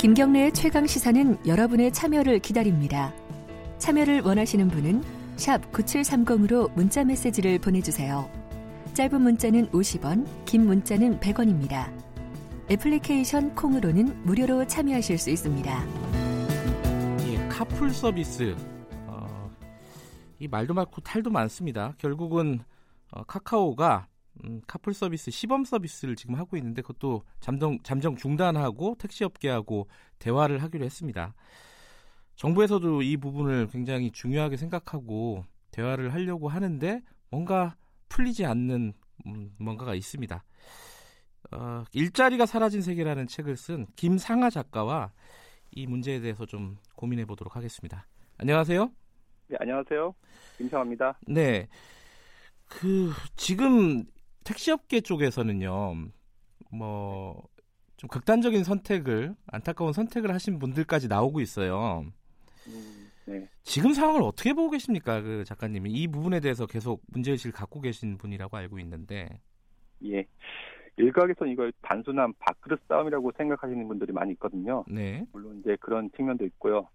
김경래의 최강 시사는 여러분의 참여를 기다립니다. 참여를 원하시는 분은 9730으로 문자 메시지를 보내주세요. 짧은 문자는 50원, 긴 문자는 100원입니다. 애플리케이션 콩으로는 무료로 참여하실 수 있습니다. 예, 카풀 서비스. 어, 이 말도 많고 탈도 많습니다. 결국은 어, 카카오가 음, 카풀 서비스 시범 서비스를 지금 하고 있는데 그것도 잠정 잠정 중단하고 택시 업계하고 대화를 하기로 했습니다. 정부에서도 이 부분을 굉장히 중요하게 생각하고 대화를 하려고 하는데 뭔가 풀리지 않는 음, 뭔가가 있습니다. 어, 일자리가 사라진 세계라는 책을 쓴 김상아 작가와 이 문제에 대해서 좀 고민해 보도록 하겠습니다. 안녕하세요. 네, 안녕하세요. 김상아입니다. 네. 그 지금 택시업계 쪽에서는요, 뭐, 좀 극단적인 선택을, 안타까운 선택을 하신 분들까지 나오고 있어요. 음, 네. 지금 상황을 어떻게 보고 계십니까, 그 작가님이? 이 부분에 대해서 계속 문제의식을 갖고 계신 분이라고 알고 있는데. 예. 일각에서는 이걸 단순한 밥그릇 싸움이라고 생각하시는 분들이 많이 있거든요. 네. 물론 이제 그런 측면도 있고요.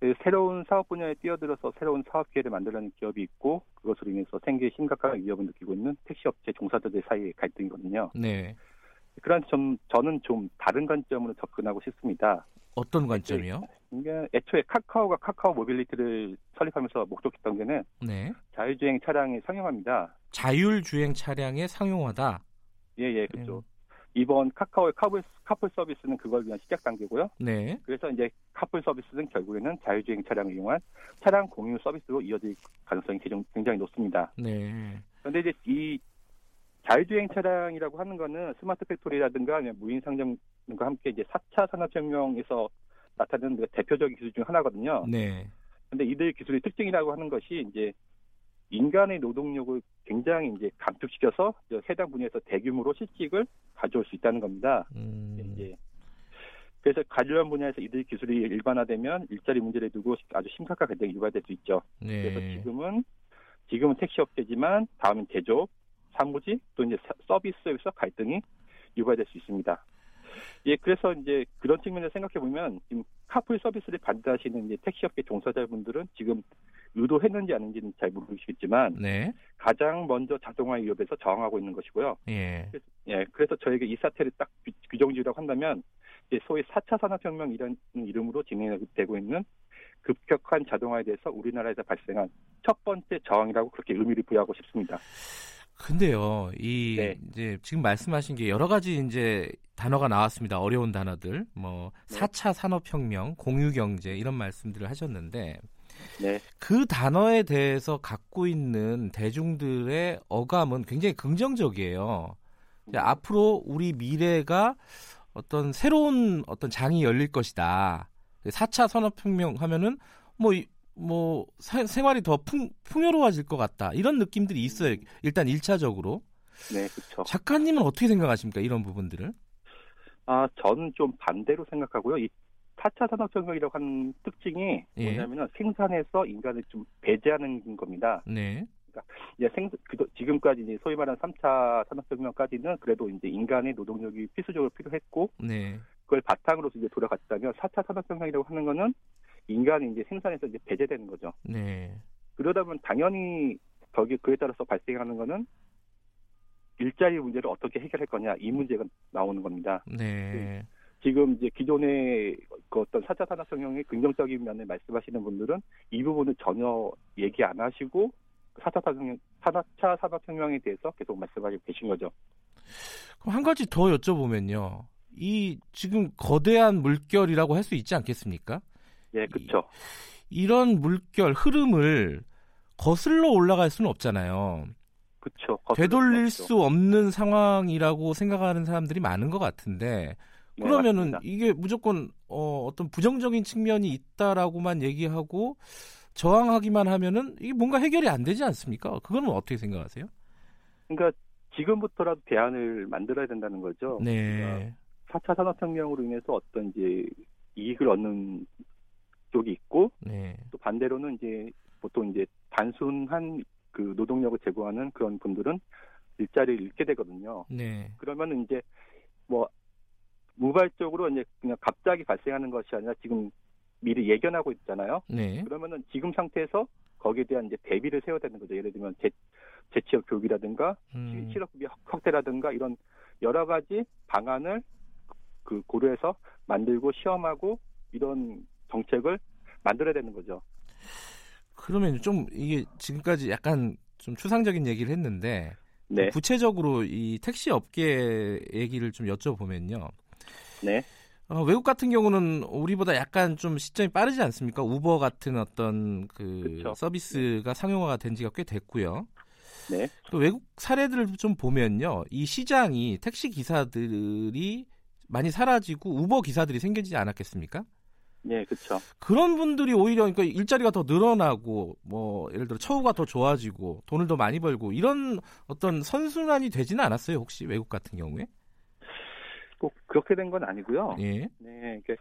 그 새로운 사업 분야에 뛰어들어서 새로운 사업 기회를 만들려는 기업이 있고 그것으로 인해서 생계에 심각한 위협을 느끼고 있는 택시업체 종사자들 사이의 갈등이거든요. 네. 그런 점 저는 좀 다른 관점으로 접근하고 싶습니다. 어떤 관점이요? 이게 애초에 카카오가 카카오 모빌리티를 설립하면서 목적했던 게는 네. 자율주행 차량의 상용화입니다. 자율주행 차량의 상용화다. 예, 예, 그렇죠. 이번 카카오의 카풀, 카풀 서비스는 그걸 위한 시작 단계고요. 네. 그래서 이제 카풀 서비스는 결국에는 자율주행 차량을 이용한 차량 공유 서비스로 이어질 가능성이 굉장히 높습니다. 네. 그런데 이제 이 자율주행 차량이라고 하는 거는 smart factory라든가 아니면 무인 상점과 함께 이제 4차 산업혁명에서 나타나는 그 대표적인 기술 중 하나거든요. 네. 근데 이들 기술의 특징이라고 하는 것이 이제 인간의 노동력을 굉장히 이제 감축시켜서 해당 분야에서 대규모로 실직을 가져올 수 있다는 겁니다. 음. 이제 그래서 관련 분야에서 이들 기술이 일반화되면 일자리 문제를 두고 아주 심각한 갈등이 유발될 수 있죠. 네. 그래서 지금은 지금은 택시 업체지만 다음은 제조업, 사무직 또 이제 서비스에서 갈등이 유발될 수 있습니다. 예, 그래서 이제 그런 측면에서 생각해 보면 지금 카풀 서비스를 반대하시는 이제 택시업계 종사자분들은 지금 의도했는지 아닌지는 잘 모르시겠지만 네. 가장 먼저 자동화 위협에서 저항하고 있는 것이고요. 예. 그래서, 예, 그래서 저에게 이 사태를 딱 규정 지으라고 한다면 이제 소위 4차 산업혁명이라는 이름으로 진행되고 있는 급격한 자동화에 대해서 우리나라에서 발생한 첫 번째 저항이라고 그렇게 의미를 부여하고 싶습니다. 근데요, 이 네. 이제 지금 말씀하신 게 여러 가지 이제 단어가 나왔습니다. 어려운 단어들, 뭐 네. 4차 산업혁명, 공유경제 이런 말씀들을 하셨는데 네, 그 단어에 대해서 갖고 있는 대중들의 어감은 굉장히 긍정적이에요. 음. 앞으로 우리 미래가 어떤 새로운 어떤 장이 열릴 것이다. 4차 산업혁명 하면은 뭐, 이- 뭐, 사- 생활이 더 풍, 풍요로워질 것 같다. 이런 느낌들이 있어요. 일단 1차적으로. 네, 그렇죠. 작가님은 어떻게 생각하십니까? 이런 부분들을? 아, 저는 좀 반대로 생각하고요. 이 4차 산업혁명이라고 하는 특징이 예. 뭐냐면은 생산에서 인간을 좀 배제하는 겁니다. 네. 이제 생, 그, 지금까지 이제 소위 말하는 3차 산업혁명까지는 그래도 이제 인간의 노동력이 필수적으로 필요했고 네. 그걸 바탕으로서 이제 돌아갔다면 4차 산업혁명이라고 하는 거는 인간이 이제 생산에서 이제 배제되는 거죠. 네. 그러다 보면 당연히 거기 그에 따라서 발생하는 거는 일자리 문제를 어떻게 해결할 거냐 이 문제가 나오는 겁니다. 네. 지금 이제 기존의 그 어떤 4차 산업혁명의 긍정적인 면을 말씀하시는 분들은 이 부분을 전혀 얘기 안 하시고 4차 산업혁명, 4차 산업혁명에 대해서 계속 말씀하시고 계신 거죠. 그럼 한 가지 더 여쭤보면요. 이 지금 거대한 물결이라고 할 수 있지 않겠습니까? 예, 그쵸. 이런 물결 흐름을 거슬러 올라갈 수는 없잖아요. 그쵸. 되돌릴 수 없는 상황이라고 생각하는 사람들이 많은 것 같은데 네, 그러면은 맞습니다. 이게 무조건 어, 어떤 부정적인 측면이 있다라고만 얘기하고 저항하기만 하면은 이게 뭔가 해결이 안 되지 않습니까? 그거는 어떻게 생각하세요? 그러니까 지금부터라도 대안을 만들어야 된다는 거죠. 네. 4차 산업혁명으로 인해서 어떤 이제 이익을 얻는 쪽이 있고 네. 또 반대로는 이제 보통 이제 단순한 그 노동력을 제공하는 그런 분들은 일자리를 잃게 되거든요. 네. 그러면 이제 뭐 무발적으로 이제 그냥 갑자기 발생하는 것이 아니라 지금 미리 예견하고 있잖아요. 네. 그러면은 지금 상태에서 거기에 대한 이제 대비를 세워야 되는 거죠. 예를 들면 재, 재취업 교육이라든가 음. 실업급여 확대라든가 이런 여러 가지 방안을 그 고려해서 만들고 시험하고 이런 정책을 만들어야 되는 거죠. 그러면 좀 이게 지금까지 약간 좀 추상적인 얘기를 했는데 네, 구체적으로 이 택시 업계 얘기를 좀 여쭤보면요. 네, 어, 외국 같은 경우는 우리보다 약간 좀 시점이 빠르지 않습니까? 우버 같은 어떤 그 그쵸. 서비스가 상용화가 된 지가 꽤 됐고요. 네, 또 외국 사례들을 좀 보면요. 이 시장이 택시 기사들이 많이 사라지고 우버 기사들이 생기지 않았겠습니까? 네, 그렇죠. 그런 분들이 오히려 그러니까 일자리가 더 늘어나고 뭐 예를 들어 처우가 더 좋아지고 돈을 더 많이 벌고 이런 어떤 선순환이 되지는 않았어요 혹시 외국 같은 경우에? 꼭 그렇게 된 건 아니고요. 예. 네, 이게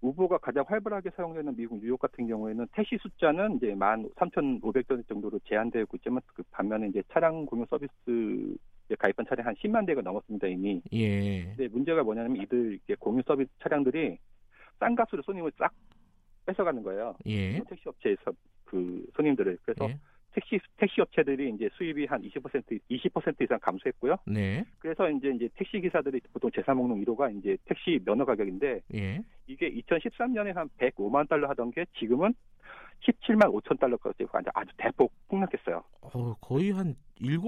우버가 가장 활발하게 사용되는 미국 뉴욕 같은 경우에는 택시 숫자는 이제 13,500대 정도로 제한되고 있지만 그 반면에 이제 차량 공유 서비스 가입한 차량 한 10만 대가 넘었습니다 이미. 예. 근데 문제가 뭐냐면 이들 공유 서비스 차량들이 싼 값으로 손님을 싹 뺏어가는 거예요. 예. 택시 업체에서 그 손님들을 그래서 예. 택시 택시 업체들이 이제 수입이 한 20% 20% 이상 감소했고요. 네. 그래서 이제 이제 택시 기사들이 보통 제3 목록 1호가 이제 택시 면허 가격인데 예. 이게 2013년에 한 105만 달러 하던 게 지금은 17만 5천 달러까지 아주 대폭 폭락했어요. 어, 거의 한 7,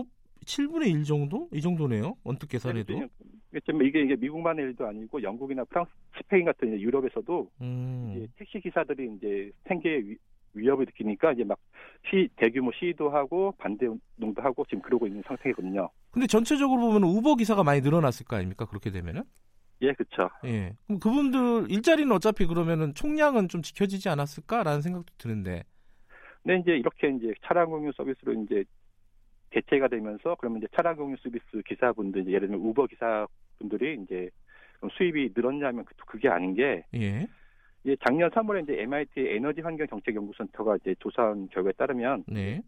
7분의 1 정도? 이 정도네요. 언뜻 계산해도. 지금 이게 이게 미국만의 일도 아니고 영국이나 프랑스, 스페인 같은 유럽에서도 음. 이제 택시 기사들이 이제 생계에 위, 위협을 느끼니까 이제 막 시, 대규모 시위도 하고 반대 운동도 하고 지금 그러고 있는 상태거든요. 근데 전체적으로 보면 우버 기사가 많이 늘어났을 거 아닙니까? 그렇게 되면은? 예, 그렇죠. 예. 그럼 그분들 일자리는 어차피 그러면은 총량은 좀 지켜지지 않았을까라는 생각도 드는데. 근데 이제 이렇게 이제 차량 공유 서비스로 이제 대체가 되면서 그러면 이제 차량 공유 서비스 기사분들 이제 예를 들면 우버 기사분들이 이제 수입이 늘었냐면 그- 그게 아닌 게 예. 이제 작년 3월에 이제 MIT 에너지 환경 정책 연구센터가 이제 조사한 결과에 따르면 네.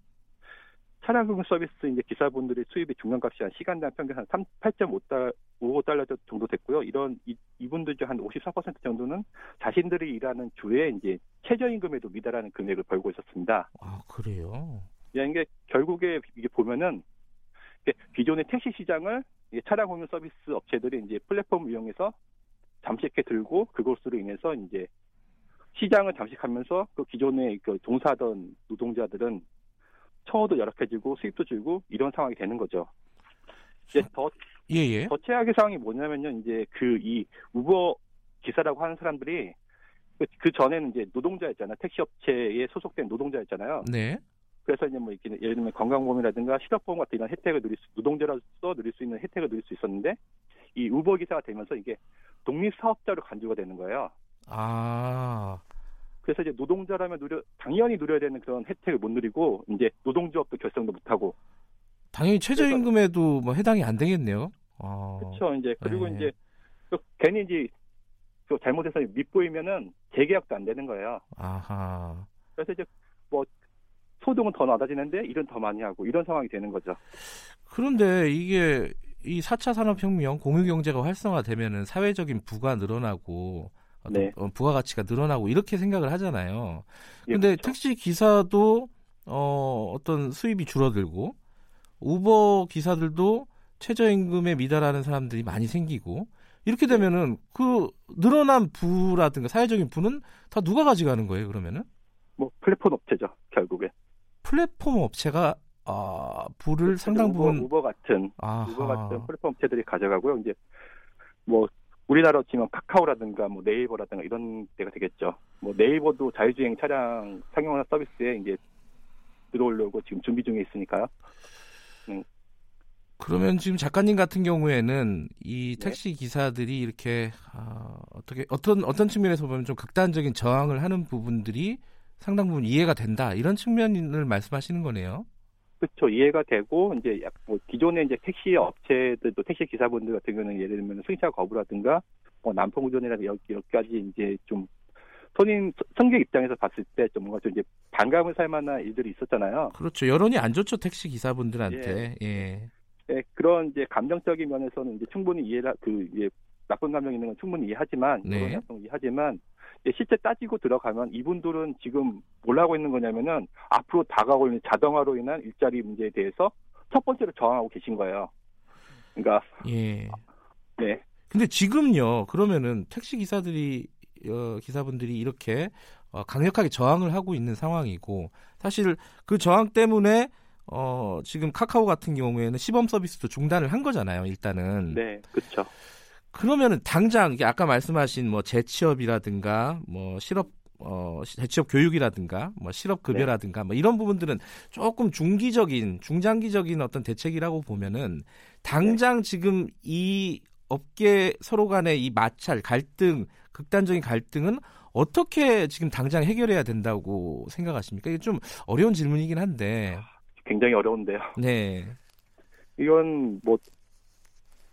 차량 공유 서비스 이제 기사분들의 수입이 중간값이 한 시간당 평균 한 3, 8.5달러 정도 됐고요. 이런 이, 이분들 중 한 54% 정도는 자신들이 일하는 주에 이제 최저임금에도 미달하는 금액을 벌고 있었습니다. 아, 그래요. 야, 이게 결국에 이게 보면은 기존의 택시 시장을 차량 공유 서비스 업체들이 이제 플랫폼을 이용해서 잠식해 들고 그것으로 인해서 이제 시장을 잠식하면서 그 기존에 그 동사하던 노동자들은 처우도 열악해지고 수입도 줄고 이런 상황이 되는 거죠. 이제 더, 예, 예. 더 최악의 상황이 뭐냐면요. 이제 그 이 우버 기사라고 하는 사람들이 그, 그 전에는 이제 노동자였잖아요. 택시 업체에 소속된 노동자였잖아요. 네. 그래서 이제 뭐 이렇게 예를 들면 건강보험이라든가 실업보험 같은 이런 혜택을 누릴 수, 노동자로서 누릴 수 있는 혜택을 누릴 수 있었는데 이 우버 기사가 되면서 이게 독립 사업자로 간주가 되는 거예요. 아, 그래서 이제 노동자라면 누려 당연히 누려야 되는 그런 혜택을 못 누리고 이제 노동조합도 결성도 못 하고 당연히 최저임금에도 뭐 해당이 안 되겠네요. 아, 그렇죠. 이제 그리고 네. 이제 또 괜히 이제 그 잘못해서 밑보이면은 재계약도 안 되는 거예요. 아하. 그래서 이제 뭐 소득은 더 낮아지는데 일은 더 많이 하고 이런 상황이 되는 거죠. 그런데 이게 이 4차 산업혁명 공유경제가 활성화되면은 사회적인 부가 늘어나고 네. 어, 부가가치가 늘어나고 이렇게 생각을 하잖아요. 예, 근데 그렇죠. 택시 기사도 어, 어떤 수입이 줄어들고 우버 기사들도 최저임금에 미달하는 사람들이 많이 생기고 이렇게 되면은 그 늘어난 부라든가 사회적인 부는 다 누가 가져가는 거예요? 그러면은 뭐 플랫폼 업체죠 결국에. 플랫폼 업체가 아, 부를 상당 우버, 부분 우버 같은 아하. 우버 같은 플랫폼 업체들이 가져가고요. 이제 뭐 우리나라로 치면 카카오라든가 뭐 네이버라든가 이런 데가 되겠죠. 뭐 네이버도 자율주행 차량 상용화 서비스에 이제 들어오려고 지금 준비 중에 있으니까요. 그러면 지금 작가님 같은 경우에는 이 네. 택시 기사들이 이렇게 아, 어떻게 어떤 어떤 측면에서 보면 좀 극단적인 저항을 하는 부분들이 상당 부분 이해가 된다 이런 측면을 말씀하시는 거네요. 그렇죠. 이해가 되고 이제 약- 뭐 기존의 이제 택시 업체들도 택시 기사분들 같은 경우는 예를 들면 승차 거부라든가 뭐 난폭 운전이라든가 여- 여러 가지 이제 좀 손님 승객 입장에서 봤을 때 좀 뭔가 좀 이제 반감을 살 만한 일들이 있었잖아요. 그렇죠. 여론이 안 좋죠 택시 기사분들한테. 예. 네, 그런 이제 감정적인 면에서는 이제 충분히 이해가 그 이제 나쁜 감정이 있는 건 충분히 이해하지만 네. 그런 이해하지만 실제 따지고 들어가면 이분들은 지금 뭘 하고 있는 거냐면은 앞으로 다가오고 있는 자동화로 인한 일자리 문제에 대해서 첫 번째로 저항하고 계신 거예요. 그러니까 예. 네, 근데 지금요. 그러면은 택시 기사들이 어, 기사분들이 이렇게 어, 강력하게 저항을 하고 있는 상황이고 사실 그 저항 때문에 어, 지금 카카오 같은 경우에는 시범 서비스도 중단을 한 거잖아요. 일단은. 네, 그렇죠. 그러면은 당장 이게 아까 말씀하신 뭐 재취업이라든가 뭐 실업 어 재취업 교육이라든가 뭐 실업 급여라든가 뭐 이런 부분들은 조금 중기적인 중장기적인 어떤 대책이라고 보면은 당장 지금 이 업계 서로 간의 이 마찰 갈등 극단적인 갈등은 어떻게 지금 당장 해결해야 된다고 생각하십니까? 이게 좀 어려운 질문이긴 한데. 굉장히 어려운데요. 네. 이건 뭐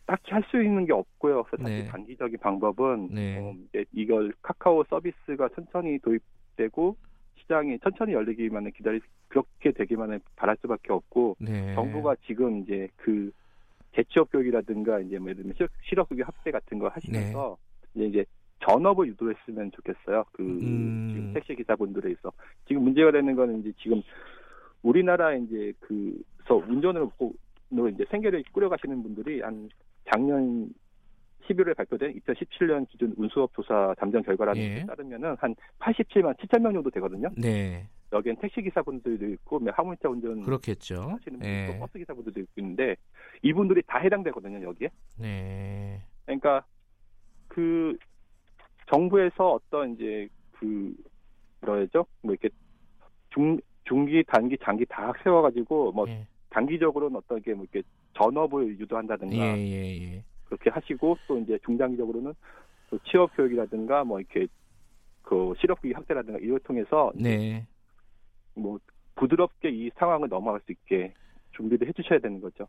딱히 할 수 있는 게 없고요. 그래서 네. 사실 단기적인 방법은 네. 어, 이제 이걸 카카오 서비스가 천천히 도입되고 시장이 천천히 열리기만을 기다리 그렇게 되기만을 바랄 수밖에 없고 네. 정부가 지금 이제 그 재취업 교육이라든가 이제 뭐 예를 들면 실업- 실업급여 합계 같은 거 하시면서 이제 이제 전업을 유도했으면 좋겠어요. 그 음. 지금 택시 기사분들에 있어 지금 문제가 되는 거는 이제 지금 우리나라 이제 그서 운전으로 로 이제 생계를 꾸려가시는 분들이 한 작년 11월에 발표된 2017년 기준 운수업 조사 담정 결과라는 예. 게 따르면은 한 87만 7천 명 정도 되거든요. 네. 여기엔 택시 기사분들도 있고 뭐 화물차 운전 그렇겠죠. 하시는 분들도 예. 버스 기사분들도 있는데 이분들이 다 해당되거든요 여기에. 네. 그러니까 그 정부에서 어떤 이제 그 뭐라죠? 뭐 이렇게 중 중기, 단기, 장기 다 세워가지고 뭐 예. 단기적으로는 어떤 게뭐 이렇게 전업을 유도한다든가 예, 예, 예. 그렇게 하시고 또 이제 중장기적으로는 또 취업 교육이라든가 뭐 이렇게 그 실업급여 확대라든가 이걸 통해서 네. 뭐 부드럽게 이 상황을 넘어갈 수 있게 준비를 해주셔야 되는 거죠.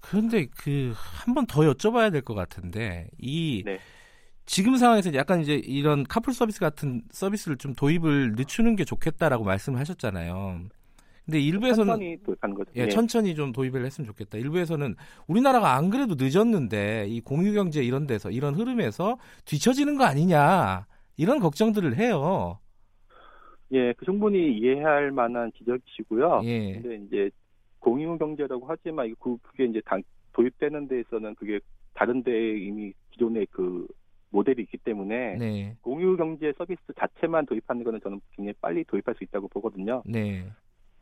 그런데 그 한 번 더 여쭤봐야 될 것 같은데 이 네. 지금 상황에서 약간 이제 이런 카풀 서비스 같은 서비스를 좀 도입을 늦추는 게 좋겠다라고 말씀을 하셨잖아요. 근데 일부에서는 천천히 도입하는 거죠. 예, 예. 천천히 좀 도입을 했으면 좋겠다. 일부에서는 우리나라가 안 그래도 늦었는데 이 공유 경제 이런 데서 이런 흐름에서 뒤처지는 거 아니냐 이런 걱정들을 해요. 예, 그 충분히 이해할 만한 지적이시고요. 예. 근데 이제 공유 경제라고 하지만 그- 그게 이제 당- 도입되는 데 있어서는 그게 다른 데에 이미 기존의 그 모델이 있기 때문에 네. 공유 경제 서비스 자체만 도입하는 거는 저는 굉장히 빨리 도입할 수 있다고 보거든요. 네.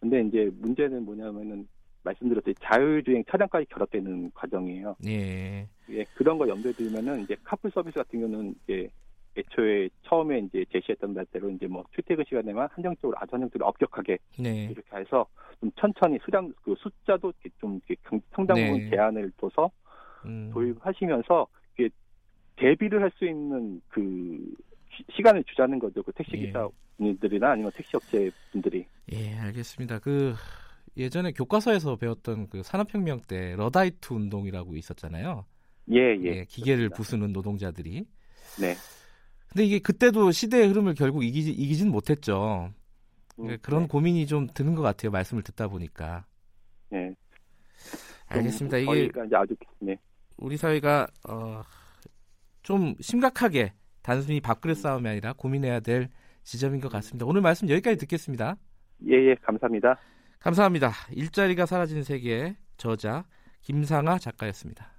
근데 이제 문제는 뭐냐면은 말씀드렸듯이 자율주행 차량까지 결합되는 과정이에요. 예. 예, 그런 거 염두에 두면은 이제 카풀 서비스 같은 경우는 이제 애초에 처음에 이제 제시했던 말대로 이제 뭐 출퇴근 시간에만 한정적으로 아주 한정적으로 엄격하게 네. 이렇게 해서 좀 천천히 수량 그 숫자도 이렇게 좀 이렇게 경- 상당 부분 네. 제한을 둬서 음. 도입하시면서 이게 대비를 할 수 있는 그 시- 시간을 주자는 거죠. 그 택시 예. 기사분들이나 아니면 택시 업체 분들이. 예, 알겠습니다. 그 예전에 교과서에서 배웠던 그 산업혁명 때 러다이트 운동이라고 있었잖아요. 예, 예. 예, 기계를 그렇습니다. 부수는 노동자들이. 네. 근데 이게 그때도 시대의 흐름을 결국 이기지, 이기진 못했죠. 음, 예, 그런 네. 고민이 좀 드는 것 같아요. 말씀을 듣다 보니까. 네. 좀 알겠습니다. 이게 아주 네. 우리 사회가 어, 좀 심각하게 단순히 음. 밥그릇 싸움이 아니라 고민해야 될 지점인 것 같습니다. 오늘 말씀 여기까지 듣겠습니다. 예, 예, 감사합니다. 감사합니다. 일자리가 사라지는 세계 저자 김상아 작가였습니다.